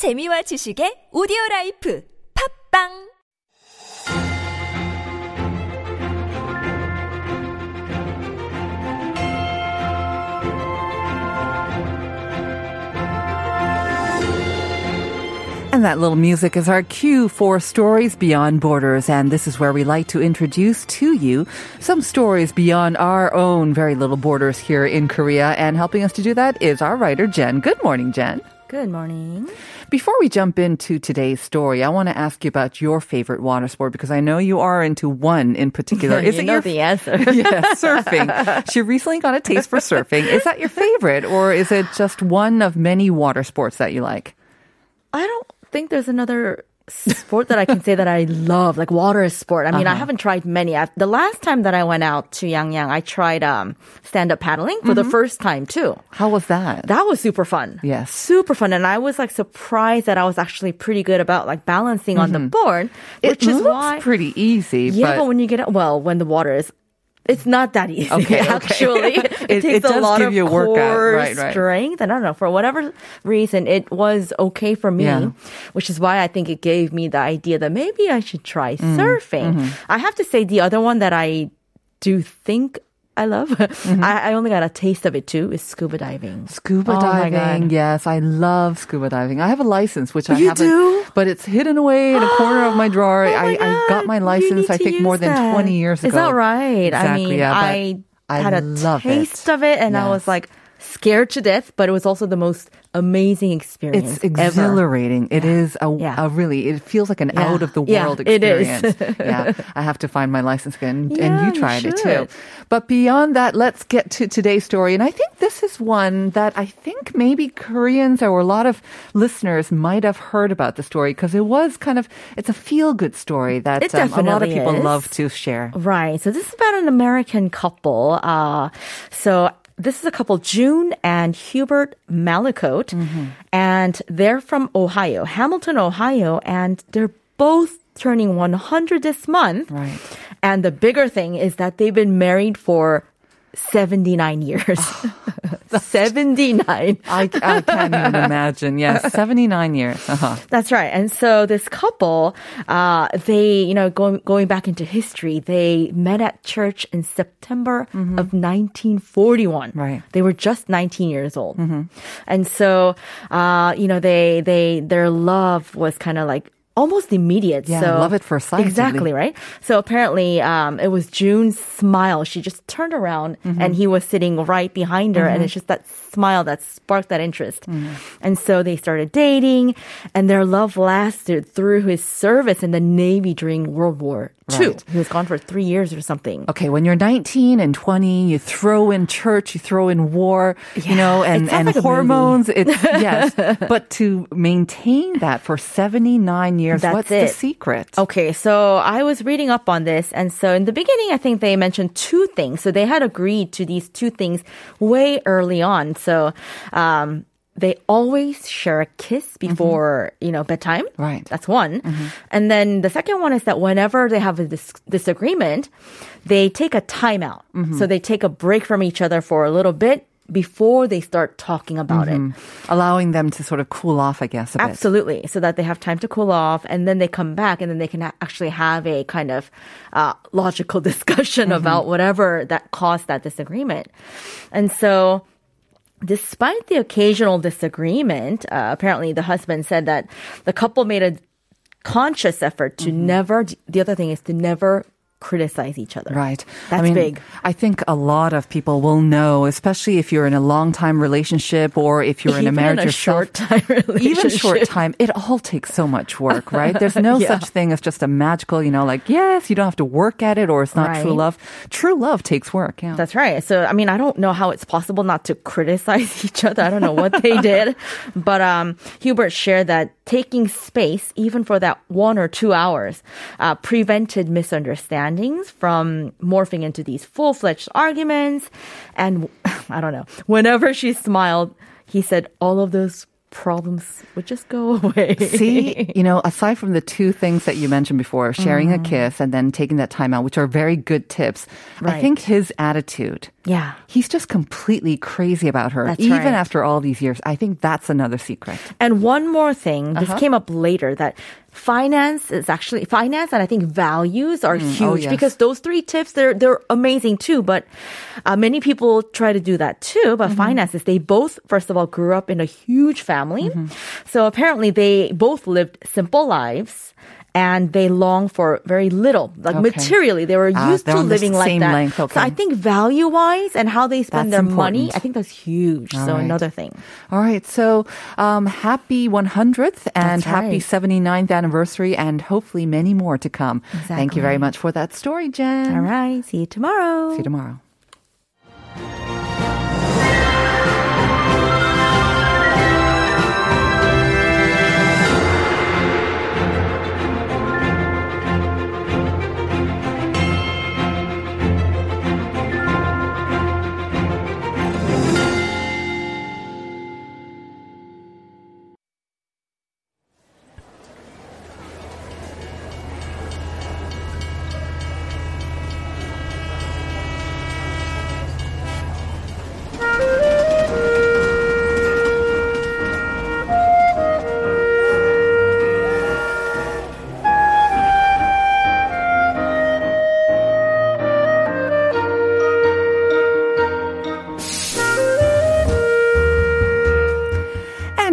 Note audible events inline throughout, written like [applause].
재미와 지식의 오디오 라이프 팝빵 And that little music is our cue for Stories Beyond Borders. And this is where we like to introduce to you some stories beyond our own very little borders here in Korea. And helping us to do that is our writer, Jen. Good morning, Jen. Good morning. Before we jump into today's story, I want to ask you about your favorite water sport because I know you are into one in particular. [laughs] Is you it know your the answer? [laughs] yeah, surfing. She recently got a taste for surfing. Is that your favorite, or is it just one of many water sports that you like? I don't think there's another sport that I can say that I love, like water is sport. I mean, uh-huh. I haven't tried many. I, the last time that I went out to Yangyang, I tried um, stand up paddling for mm-hmm. the first time too. How was that? That was super fun. Yes. Super fun. And I was like surprised that I was actually pretty good about like balancing mm-hmm. on the mm-hmm. board, which it is looks why. pretty easy. Yeah, but... but when you get, it, well, when the water is it's not that easy. Okay, [laughs] actually, [laughs] okay. it, it, takes it a lot of core right, right. strength, and I don't know for whatever reason, it was okay for me, yeah. which is why I think it gave me the idea that maybe I should try mm. surfing. Mm-hmm. I have to say, the other one that I do think I love. Mm-hmm. I, I, only got a taste of it too. Is scuba diving. Scuba oh diving, yes, I love scuba diving. I have a license, which I you haven't, do? but it's hidden away in a corner of my [gasps] drawer. oh my I, I, got my license. I think more that. than twenty years ago. Is that right? Exactly, I mean, yeah, I, I had a taste it. of it, and yes. I was like scared to death, but it was also the most amazing experience. It's exhilarating. Ever. It yeah. is a, yeah. a, really, it feels like an yeah. out of the world experience. It is. yeah. [laughs] I have to find my license again. Yeah, and you tried you it too. But beyond that, let's get to today's story. And I think this is one that I think maybe Koreans or a lot of listeners might have heard about the story because it was kind of, it's a feel good story that um, a lot of people is. love to share. Right. So this is about an American couple. Uh, so this is a couple, June and Hubert Malicoat, mm-hmm. and they're from Ohio, Hamilton, Ohio, and they're both turning 100 this month. Right. And the bigger thing is that they've been married for 79 years. [laughs] 79. I, I can't even imagine. Yes, [laughs] 79 years. Uh-huh. That's right. And so this couple, uh, they, you know, going, going back into history, they met at church in September mm-hmm. of 1941. Right. They were just 19 years old. Mm-hmm. And so, uh, you know, they, they, their love was kind of like almost immediate. Yeah, so love it for sight. Exactly, right? So apparently, um, it was June's smile. She just turned around mm-hmm. and he was sitting right behind her. Mm-hmm. And it's just that smile that sparked that interest. Mm-hmm. And so they started dating and their love lasted through his service in the Navy during World War II. Right. He was gone for three years or something. Okay, when you're 19 and 20, you throw in church, you throw in war, yeah, you know, and, and like hormones. It's, [laughs] yes. But to maintain that for 79 years, That's what's it. the secret? Okay, so I was reading up on this. And so in the beginning, I think they mentioned two things. So they had agreed to these two things way early on. So, um, they always share a kiss before mm-hmm. you know bedtime. Right. That's one. Mm-hmm. And then the second one is that whenever they have a dis- disagreement, they take a timeout. Mm-hmm. So they take a break from each other for a little bit before they start talking about it. Mm-hmm. Allowing them to sort of cool off, I guess. Absolutely. So that they have time to cool off and then they come back and then they can actually have a kind of uh, logical [laughs] discussion mm-hmm. about whatever that caused that disagreement. And so, despite the occasional disagreement, uh, apparently the husband said that the couple made a conscious effort to mm-hmm. never, the other thing is to never criticize each other. Right. That's I mean, big. I think a lot of people will know, especially if you're in a long time relationship or if you're in a marriage in a short time. [laughs] Even short time, it all takes so much work, right? There's no [laughs] yeah. such thing as just a magical, you know, like, yes, you don't have to work at it or it's not right. true love. True love takes work. Yeah. That's right. So, I mean, I don't know how it's possible not to criticize [laughs] each other. I don't know what they did, but, um, Hubert shared that taking space, even for that one or two hours, uh, prevented misunderstandings from morphing into these full fledged arguments. And [laughs] I don't know, whenever she smiled, he said all of those problems would just go [laughs] away. See, you know, aside from the two things that you mentioned before, sharing mm. a kiss and then taking that time out, which are very good tips, right. I think his attitude Yeah. He's just completely crazy about her, That's even right. after all these years. I think that's another secret. And one more thing, Uh-huh. this came up later that finance is actually finance and I think values are huge Oh, yes. because those three tips they're they're amazing too. But uh, many people try to do that too. But Mm-hmm. finances, they both first of all grew up in a huge family, Mm-hmm. so apparently they both lived simple lives. And they long for very little, like Okay. materially. They were Ah, used they're to living like that. length, So I think value-wise and how they spend That's their money. I think that's huge. All so right. another thing. All right. So um, happy 100th and That's happy right. 79th anniversary, and hopefully many more to come. Thank you very much for that story, Jen. All right. See you tomorrow. See you tomorrow.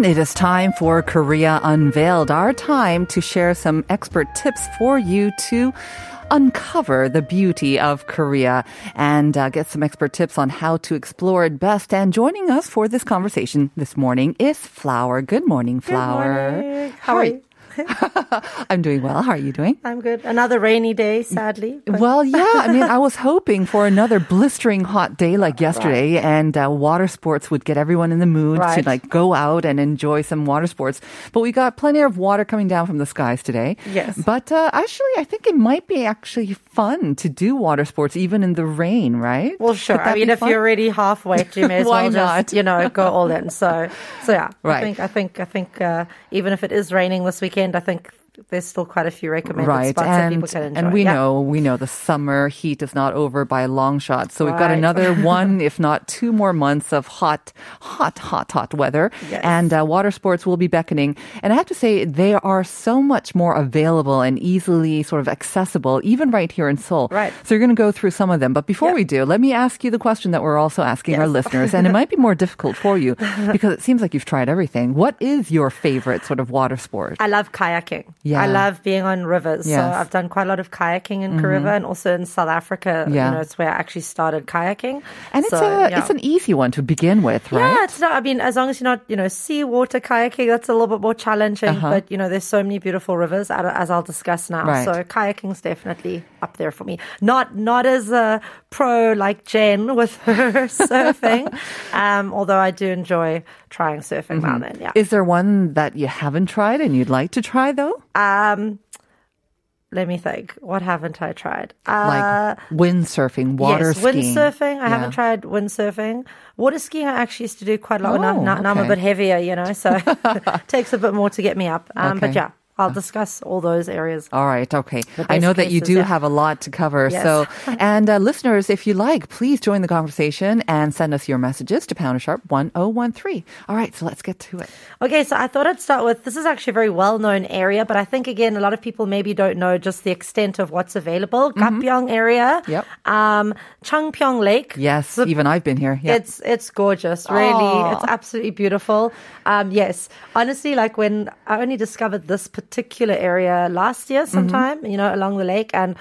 It is time for Korea Unveiled, our time to share some expert tips for you to uncover the beauty of Korea and uh, get some expert tips on how to explore it best. And joining us for this conversation this morning is Flower. Good morning, Flower. morning. How are you? [laughs] I'm doing well. How are you doing? I'm good. Another rainy day, sadly. but- Well, [laughs] yeah. I mean, I was hoping for another blistering hot day like yesterday, and uh, water sports would get everyone in the mood to like go out and enjoy some water sports. But we got plenty of water coming down from the skies today. Yes. But uh, actually, I think it might be actually fun to do water sports even in the rain, right? well, sure. I mean, if fun? you're already half wet, you may as well just, you know, go all in. So, so yeah. Right. I think, I think, I think, uh, even if it is raining this weekend, I think there's still quite a few recommended right spots that and people can enjoy. and we Yeah. know we know the summer heat is not over by a long shot so we've got another [laughs] one if not two more months of hot hot hot hot weather Yes. and uh, water sports will be beckoning and i have to say they are so much more available and easily sort of accessible even right here in seoul Right. so you're going to go through some of them but before Yeah. we do let me ask you the question that we're also asking our listeners and it might be more difficult for you because it seems like you've tried everything what is your favorite sort of water sport I love kayaking. Yeah. I love being on rivers. Yes. So I've done quite a lot of kayaking in Kariba and also in South Africa. Yeah. You know, it's where I actually started kayaking. and it's a yeah. it's an easy one to begin with right Yeah, it's not. I mean, as long as you're not, you know, seawater kayaking, that's a little bit more challenging. Uh-huh. But you know, there's so many beautiful rivers, as I'll discuss now. Right. So kayaking's definitely up there for me. Not not as a pro like Jen with [laughs] her surfing, [laughs] um, although I do enjoy trying surfing now and then. Yeah. Is there one that you haven't tried and you'd like to try though? Um, let me think. What haven't I tried? Uh, Like windsurfing, water yes, skiing. windsurfing. I Yeah. haven't tried windsurfing. Water skiing, I actually used to do quite a lot. now, Oh, now I'm a bit heavier, you know, so [laughs] it takes a bit more to get me up. Um, But yeah, I'll discuss all those areas. All right, okay. I know that you do yeah. have a lot to cover. Yes. So, [laughs] and uh, listeners, if you like, please join the conversation and send us your messages to Pounder Sharp 1013. All right, so let's get to it. Okay, so I thought I'd start with this is actually a very well known area, but I think again a lot of people maybe don't know just the extent of what's available. Gapyeong area, Mm-hmm. Yep. um, Cheongpyeong Lake. Yes, So even I've been here. Yeah. It's it's gorgeous, really. Aw. It's absolutely beautiful. Um, yes, honestly, like when I only discovered this particular area last year, Mm-hmm. sometime, you know, along the lake, and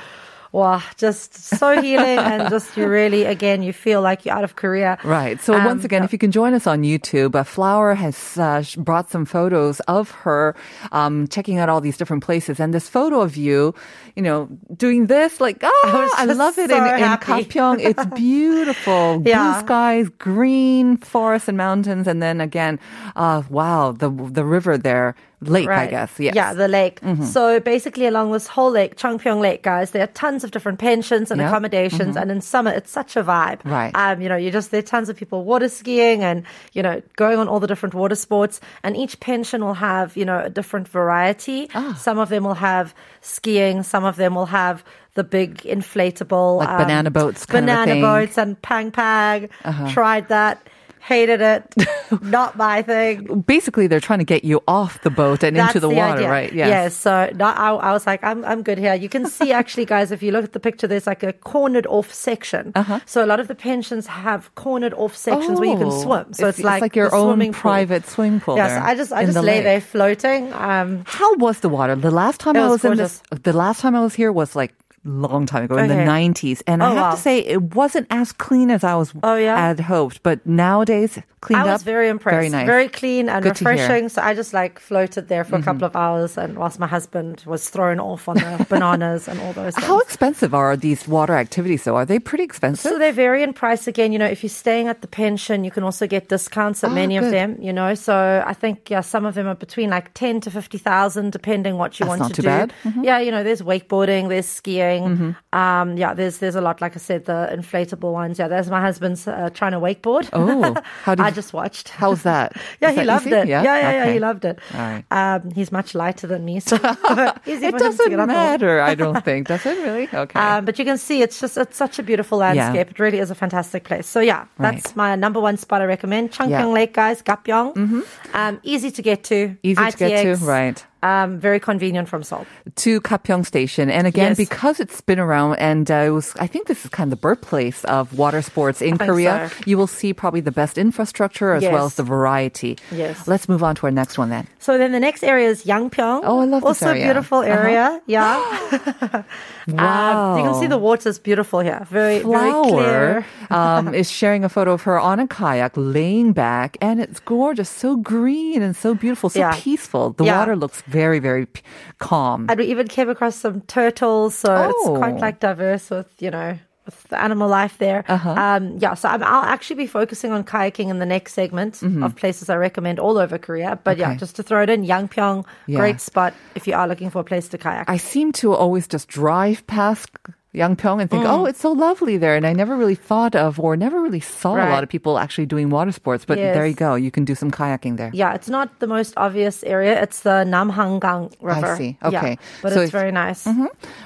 wow, just so [laughs] healing, and just you really, again, you feel like you're out of Korea. Right. So Um, once again, if you can join us on YouTube, uh, Flower has uh, brought some photos of her um, checking out all these different places, and this photo of you, you know, doing this, like, oh, was I, love it so in, in. Gapyeong. It's [laughs] beautiful, blue skies, green forests and mountains, and then again, uh, wow, the the river there, lake, I guess. Yes. Mm-hmm. Yeah, the lake. So basically, along this whole lake, Cheongpyeong Lake, guys, there are tons of different pensions and Yeah. accommodations, and in summer it's such a vibe. Right. Um, you know, you just there are tons of people water skiing and you know going on all the different water sports, and each pension will have you know a different variety. Ah. Some of them will have skiing, some of them will have the big inflatable um, Like banana boats banana. Uh-huh. boats and pang pang. Tried that. Hated it. [laughs] Not my thing. Basically, they're trying to get you off the boat and into That's the, water, idea. right? Yes. Yes. So no, I, I was like, I'm, I'm good here. You can see [laughs] actually, guys, if you look at the picture, there's like a cornered off section. Uh-huh. So a lot of the pensions have cornered off sections where you can Oh, swim. So it's, like your own pool. private swimming pool. Yeah. So I just I just the lay lake. there floating. Um, How was the water? The last time I was was in this, the last time I was here was like long time ago in the 90s, and oh, I Oh, have wow. to say it wasn't as clean as I was Oh, yeah? had hoped. But nowadays, cleaned I up, was very impressed. very nice. Very clean and Good. Mm-hmm. refreshing. So I just like floated there for a couple of hours, and whilst my husband was thrown off on the [laughs] bananas and all those things. How expensive are these water activities? Though, are they pretty expensive? So they vary in price again. You know, if you're staying at the pension, you can also get discounts at Ah, many of them. You know, so I think yeah, some of them are between like ten to fifty thousand, depending what you That's want to too do. bad. Mm-hmm. Yeah, you know, there's wakeboarding, there's skiing. Um, yeah, there's there's a lot. Like I said, the inflatable ones. Yeah, there's my husband's uh, trying to wakeboard. Oh, how [laughs] did I just watched. How's that? [laughs] Yeah, Is he that loved easy? it. Yeah, yeah, yeah, Okay. he loved it. Right. Um, he's much lighter than me, so [laughs] [laughs] easy It doesn't get up on. matter, I don't think. Does it really? Okay. Um, but you can see it's just it's such a beautiful landscape. It really is a fantastic place. So yeah, that's Right. my number one spot I recommend. Cheongpyeong Yeah. Lake, guys, Gapyeong. Um, easy to get to. Easy to get to, right. Um, very convenient from Seoul. to Gapyeong Station. And again, Yes. because it's been around and uh, it was, I think this is kind of the birthplace of water sports in think Korea, so. you will see probably the best infrastructure as well as the variety. Yes. Let's move on to our next one then. So then the next area is Yangpyeong. Oh, I love this also area. a beautiful Uh-huh. area. Yeah. Wow. [laughs] [laughs] Um, you can see the water is beautiful here. Very, very clear. [laughs] um, is sharing a photo of her on a kayak laying back, and it's gorgeous, so green and so beautiful, so Yeah. peaceful. The Yeah. water looks very, very p- calm. And we even came across some turtles, so it's Oh. quite like diverse with you know with the animal life there. Uh-huh. Um, yeah, so I'm, I'll actually be focusing on kayaking in the next segment of places I recommend all over Korea. But yeah, Mm-hmm. Just to throw it in, Yangpyeong, Yeah. great spot if you are looking for a place to kayak. I seem to always just drive past Yangpyeong and think, Mm. oh, it's so lovely there. And I never really thought of or never really saw a lot of people actually doing water sports. But there you go. You can do some kayaking there. yeah, it's not the most obvious area. It's the Namhangang River. I see. Yeah, Okay. but So it's it's- Mm-hmm. very nice.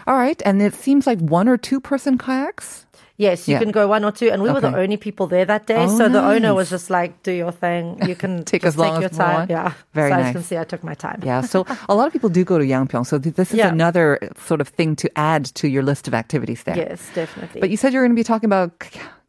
All right. And it seems like one or two person kayaks. Yes, you Yeah. can go one or two, and we were the only people there that day. Oh, so the owner was just like, "Do your thing. You can [laughs] Take as long take as your you time." want. Yeah, Very so as you can see, I took my time. Yeah. So a lot of people do go to Yangpyeong. So this is Yeah. another sort of thing to add to your list of activities there. Yes, definitely. But you said you're going to be talking about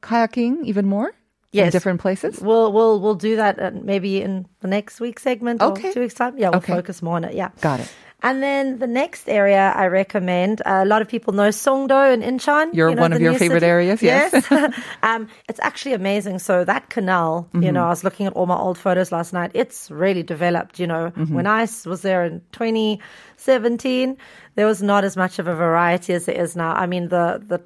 kayaking even more? In Yes. different places? We'll we'll we'll do that uh, maybe in the next week's segment Okay. or two weeks time. Yeah, we'll Okay. focus more on it. Yeah, Got it. And then the next area I recommend, uh, a lot of people know Songdo and Incheon. You're you know, one of your favorite city. areas, yes. [laughs] [laughs] um, it's actually amazing. So that canal, Mm-hmm. you know, I was looking at all my old photos last night. It's really developed. You know, Mm-hmm. when I was there in 2017, there was not as much of a variety as there is now. I mean, the the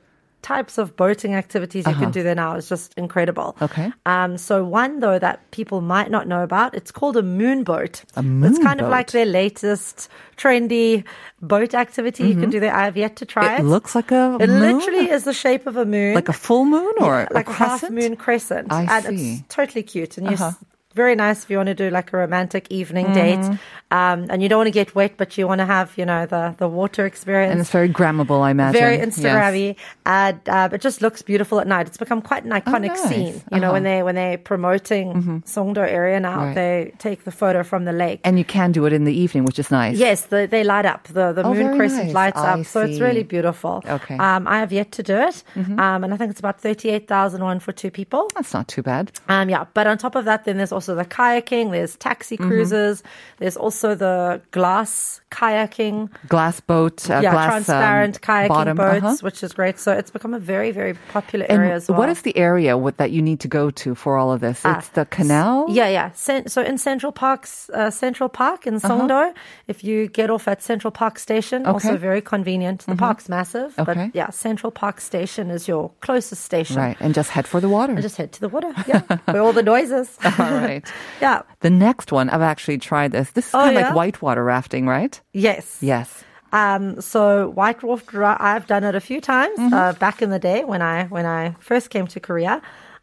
types of boating activities you can do there now is just incredible. Uh-huh. Okay. Um, so one though that people might not know about, it's called a moonboat. A It's kind of like their latest trendy boat activity you can do there. I have yet to try it. Mm-hmm. It looks like a It moon? literally is the shape of a moon. like a full moon or Yeah, like a a, half moon crescent. I and see. it's totally cute. And you Uh-huh. Very nice if you want to do like a romantic evening date. Mm-hmm. Um, and you don't want to get wet, but you want to have, you know, the, the water experience. And it's very grammable, I imagine. Very Yes. Instagrammy, and uh, it just looks beautiful at night. It's become quite an iconic Oh, nice. scene. You know, when Uh-huh. they when they're promoting Songdo area now, Right. they take the photo from the lake. And you can do it in the evening, which is nice. Yes, the, they light up. The the Oh, moon crescent nice. lights I up, so it's really beautiful. Okay. Um, I have yet to do it, um, and I think it's about thirty eight thousand one for two people. That's not too bad. Um, yeah, but on top of that, then there's also the kayaking. There's taxi Mm-hmm. cruises. There's also the glass kayaking. Glass boat, uh, yeah, glass transparent um, kayaking bottom. boats, uh-huh. which is great. So it's become a very, very popular And area as well. what is the area what, that you need to go to for all of this? It's the canal? Yeah, yeah. So in Central Park's uh, Central Park in Songdo, if you get off at Central Park Station, also Uh-huh. Very convenient. The park's massive, Okay. but yeah, Central Park Station is your closest station. Right. And just head for the water. And just head to the water. Yeah, [laughs] where all the noises. all right. Yeah. The next one, I've actually tried this. This is Oh, kind of yeah? like whitewater rafting, right? Yes. Yes. Um, so whitewater, ra- I've done it a few times Mm-hmm. uh, back in the day when I when I first came to Korea.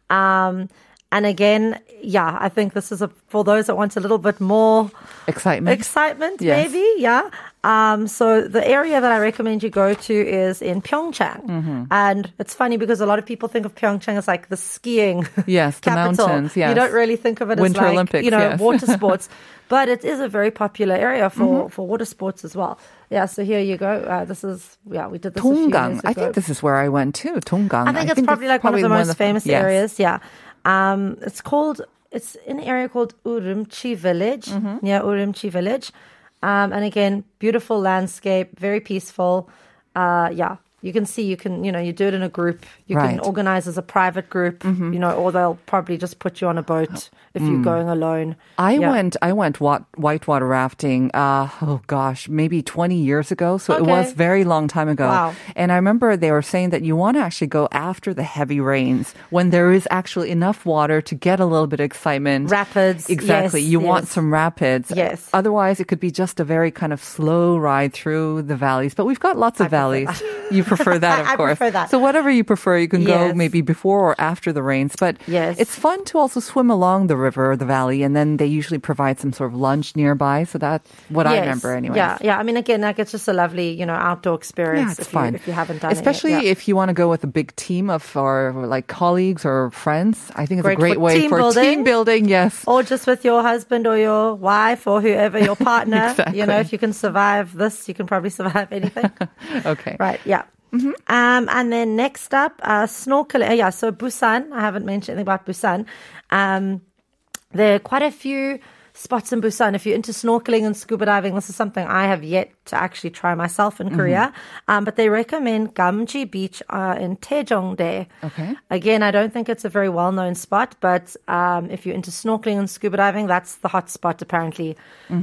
Um, and again, yeah, I think this is a, for those that want a little bit more Excitement. excitement, Yes. maybe, yeah. Um, so the area that I recommend you go to is in Pyeongchang, Mm-hmm. and it's funny because a lot of people think of Pyeongchang as like the skiing, Yes, the capital. mountains, you don't really think of it Winter as like Olympics, you know yes. water [laughs] sports, but it is a very popular area for Mm-hmm. for water sports as well. Yeah, so here you go. Uh, this is yeah, we did this. a few Donggang. years I think this is where I went too. Donggang. I think it's probably like one of the most famous yes. areas. Yeah. Um, it's called, it's in an area called Eoreumchi Village, Mm-hmm. near Eoreumchi Village. Um, and again, beautiful landscape, very peaceful. Uh, yeah. You can see, you can, you know, you do it in a group. You can Right. Mm-hmm. organize as a private group, you know, or they'll probably just put you on a boat if you're going alone. Mm. I Yeah. went. I went wat, whitewater rafting. Uh, oh gosh, maybe twenty years ago. So it was Okay. very long time ago. Wow. And I remember they were saying that you want to actually go after the heavy rains when there is actually enough water to get a little bit of excitement. Rapids, Exactly. yes, you want some rapids. Yes. Otherwise, it could be just a very kind of slow ride through the valleys. But we've got lots of valleys. You prefer that, of I course. prefer that. So whatever you prefer, you can go maybe before or after the rains. But Yes. it's fun to also swim along the river or the valley, and then they usually provide some sort of lunch nearby. So that's what I remember anyway. Yeah, yeah. I mean, again, like it's just a lovely, you know, outdoor experience. Yeah, it's if fun. You, if you haven't done Especially it, yet. Yeah. if you want to go with a big team of or like colleagues or friends. I think it's Great a great for way team for building. team building. Yes. or just with your husband or your wife or whoever your [laughs] partner. You know, if you can survive this, you can probably [laughs] survive anything. [laughs] Okay. right? Yeah. Um, and then next up, uh, snorkeling. uh, Yeah, so Busan. I haven't mentioned anything about Busan. Um, there are quite a few spots in Busan. If you're into snorkeling and scuba diving, this is something I have yet to actually try myself in Korea. Um, but they recommend Gamji Beach uh, in Taejongdae. Okay. Again, I don't think it's a very well-known spot, but um, if you're into snorkeling and scuba diving, that's the hot spot apparently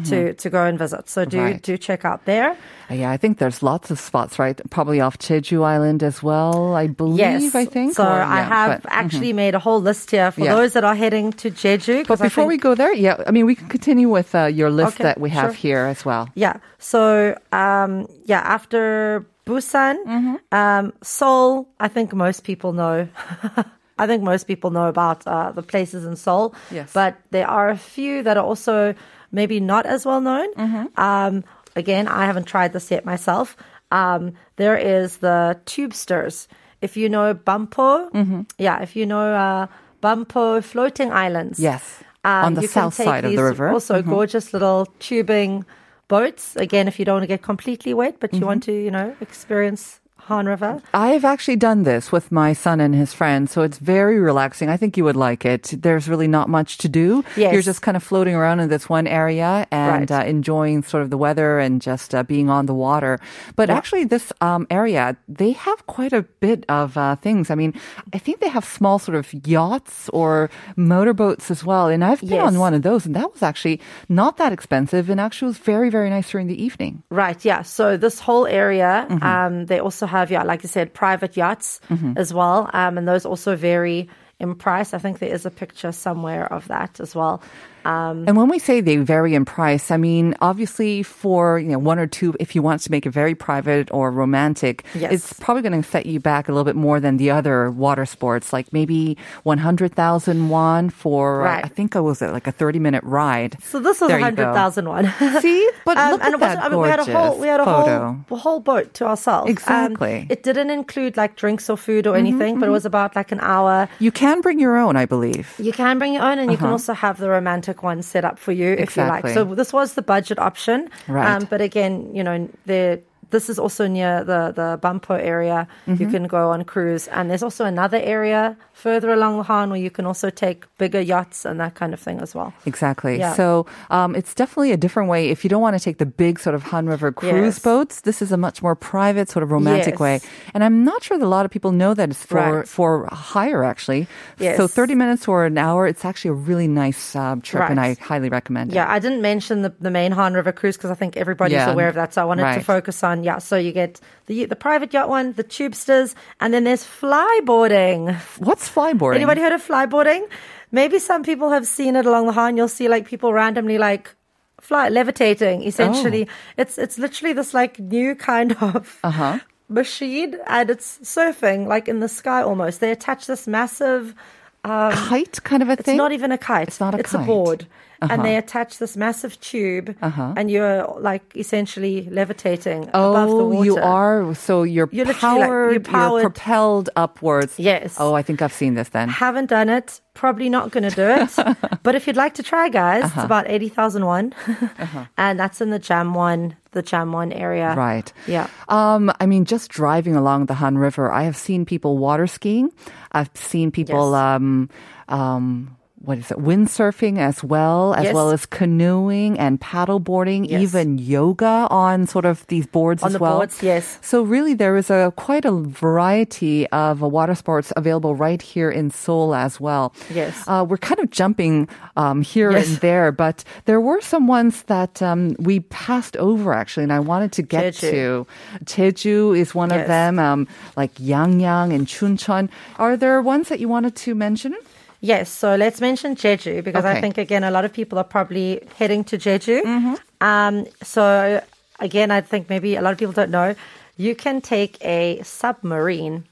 to to go and visit. So do Right. do check out there. Yeah, I think there's lots of spots, right? Probably off Jeju Island as well. I believe. Yes, I think. so. or- I have but- mm-hmm. actually made a whole list here for Yeah. those that are heading to Jeju. But before we go there, yeah, I mean, we can continue with uh, your list Okay, that we have sure. here as well. Yeah. So, um, yeah, after Busan, Mm-hmm. um, Seoul, I think most people know. [laughs] I think most people know about uh, the places in Seoul. Yes. But there are a few that are also maybe not as well known. Mm-hmm. Um, again, I haven't tried this yet myself. Um, there is the Tubesters. If you know Banpo, Mm-hmm. yeah, if you know uh, Banpo floating islands. Yes. On the Um, you can south side of the river. Mm-hmm. Also, gorgeous little tubing boats. Again, if you don't want to get completely wet, but you want to, you know, experience Han River. I've actually done this with my son and his friends, so it's very relaxing. I think you would like it. There's really not much to do. Yes. You're just kind of floating around in this one area and Right. uh, enjoying sort of the weather and just uh, being on the water. But actually, this um, area, they have quite a bit of uh, things. I mean, I think they have small sort of yachts or motorboats as well. And I've been Yes. on one of those, and that was actually not that expensive and actually was very, very nice during the evening. Right, yeah. So this whole area, Mm-hmm. um, they also have, yeah, like I said, private yachts as well. Um, and those also vary in price. I think there is a picture somewhere of that as well. Um, And when we say they vary in price, I mean obviously for you know one or two, if you want to make it very private or romantic, Yes. it's probably going to set you back a little bit more than the other water sports, like maybe one hundred thousand won for Right. I think it was uh, like a thirty minute ride. so this was hundred thousand a you go. hundred thousand one. See, but Um, look and at it that I mean, we had a whole, we had a photo. whole, whole boat to ourselves. Um, Exactly. it didn't include like drinks or food or Mm-hmm, anything, but it was about like an hour. You can bring your own, I believe. You can bring your own, and you can also have the romantic one set up for you if you like. So this was the budget option, Um, Right. but again, you know, the this is also near the the Banpo area. You Mm-hmm. can go on cruise, and there's also another area further along the Han where you can also take bigger yachts and that kind of thing as well. Exactly. Yeah. So um, it's definitely a different way. If you don't want to take the big sort of Han River cruise Yes. boats, this is a much more private, sort of romantic Yes. way. And I'm not sure that a lot of people know that it's for Right. for hire actually. Yes. So 30 minutes or an hour, it's actually a really nice um, trip, and I highly recommend it. Yeah, I didn't mention the, the main Han River cruise because I think everybody's Yeah. aware of that. So I wanted to focus on yeah. So you get the the private yacht one, the tubesters, and then there's flyboarding. What's flyboarding? Anybody heard of flyboarding? Maybe some people have seen it along the Han. You'll see like people randomly like fly levitating. Essentially, Oh. it's it's literally this like new kind of Uh-huh. [laughs] machine, and it's surfing like in the sky almost. They attach this massive. Um, Kite kind of a it's thing? not even a kite. It's not a It's kite. a board. Uh-huh. And they attach this massive tube, Uh-huh. and you're like essentially levitating above the Oh, water. you are. So you're, You're literally like- powered, you're propelled upwards. Yes. Oh, I think I've seen this then. Haven't done it. Probably not going to do it. [laughs] but if you'd like to try, guys, Uh-huh. it's about 80,000 won. [laughs] And that's in the Jamwon, the Jamwon area. Right. Yeah. Um, I mean, just driving along the Han River, I have seen people water skiing. I've seen people, Yes. um, um, what is it, windsurfing as well, as Yes. well as canoeing and paddleboarding, Yes. even yoga on sort of these boards On as the well. boards, yes. So really, there is a quite a variety of uh, water sports available right here in Seoul as well. Yes. Uh, we're kind of jumping um, here Yes. and there, but there were some ones that um, we passed over actually, and I wanted to get Jeju. to. Jeju is one of them, um, like Yangyang and Chuncheon. Are there ones that you wanted to mention? Yes, so let's mention Jeju because Okay. I think again a lot of people are probably heading to Jeju. Um, so again, I think maybe a lot of people don't know. You can take a submarine.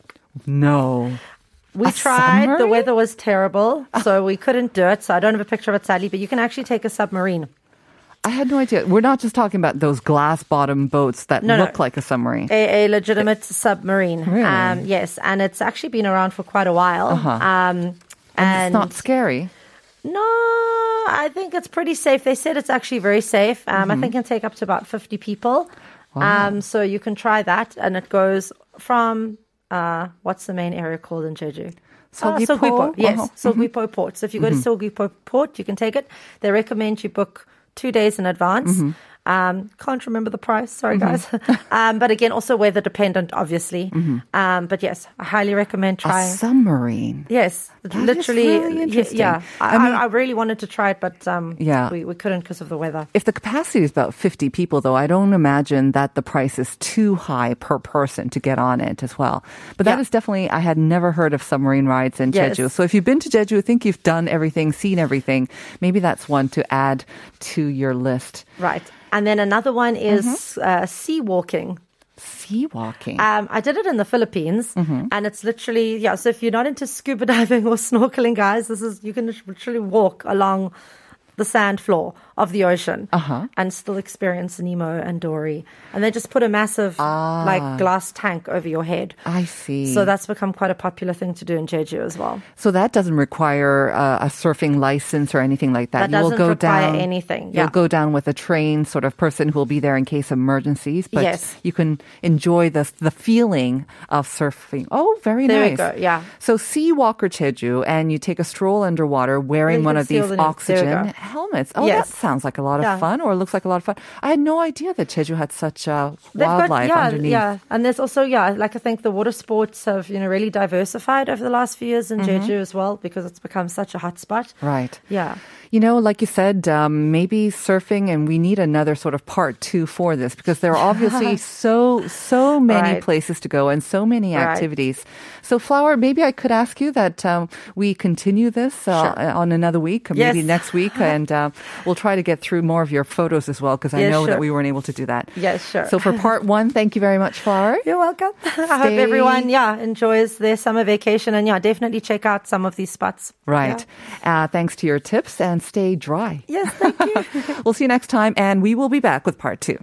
No. We A tried. The weather was terrible, so we couldn't do it. So I don't have a picture of it sadly, but you can actually take a submarine. I had no idea. We're not just talking about those glass bottom boats that No, no. look like a submarine. A, a legitimate submarine. Really? Um, yes, and it's actually been around for quite a while. Uh-huh. Um, and it's not scary. No, I think it's pretty safe. They said it's actually very safe. Um, I think it can take up to about 50 people. Um, so you can try that. And it goes from, uh, what's the main area called in Jeju? Uh, Seogwipo? Yes, Uh-huh. Seogwipo Port. So if you go to Seogwipo Port, you can take it. They recommend you book two days in advance. Um, can't remember the price. Sorry, guys. [laughs] um, but again, also weather dependent, obviously. Um, but yes, I highly recommend A trying. submarine. Yes, is literally. really interesting. Yeah, I I, mean- I, I really wanted to try it, but um, Yeah. we, we couldn't because of the weather. If the capacity is about 50 people, though, I don't imagine that the price is too high per person to get on it as well. But that Yeah. is definitely, I had never heard of submarine rides in Yes. Jeju. So if you've been to Jeju, think you've done everything, seen everything, maybe that's one to add to your list. Right, and then another one is Mm-hmm. uh, sea walking. Sea walking. Um, I did it in the Philippines, Mm-hmm. and it's literally yeah. So if you're not into scuba diving [laughs] or snorkeling, guys, this is you can literally walk along the sand floor of the ocean Uh-huh. and still experience Nemo and Dory. And they just put a massive Ah. like glass tank over your head. I see. So that's become quite a popular thing to do in Jeju as well. So that doesn't require uh, a surfing license or anything like that. That you will doesn't go require down, anything, You'll go down with a trained sort of person who will be there in case of emergencies. But Yes. you can enjoy the the feeling of surfing. Oh, very nice. There nice. we go, yeah. So Sea Walker Jeju, and you take a stroll underwater wearing one of these the net. There we oxygen helmets. Oh, Yes. Sounds like a lot of Yeah. fun, or looks like a lot of fun. I had no idea that Jeju had such uh, They've wildlife got, yeah, underneath. yeah, and there's also yeah, like I think the water sports have you know really diversified over the last few years in Mm-hmm. Jeju as well because it's become such a hot spot. Right. Yeah, You know, like you said, um, maybe surfing, and we need another sort of part two for this because there are obviously [laughs] so so many Right. places to go and so many Right. activities. So, Flower, maybe I could ask you that um, we continue this uh, Sure. on another week, or maybe next week, [laughs] and uh, we'll try to get through more of your photos as well because I Yeah, know that we weren't able to do that. Yes, sure. So, for part one, thank you very much, Flower. [laughs] you're welcome. [laughs] I hope everyone yeah enjoys their summer vacation and yeah definitely check out some of these spots. Right. Uh, thanks to your tips, and stay dry. Yes, thank you. [laughs] We'll see you next time, and we will be back with part two.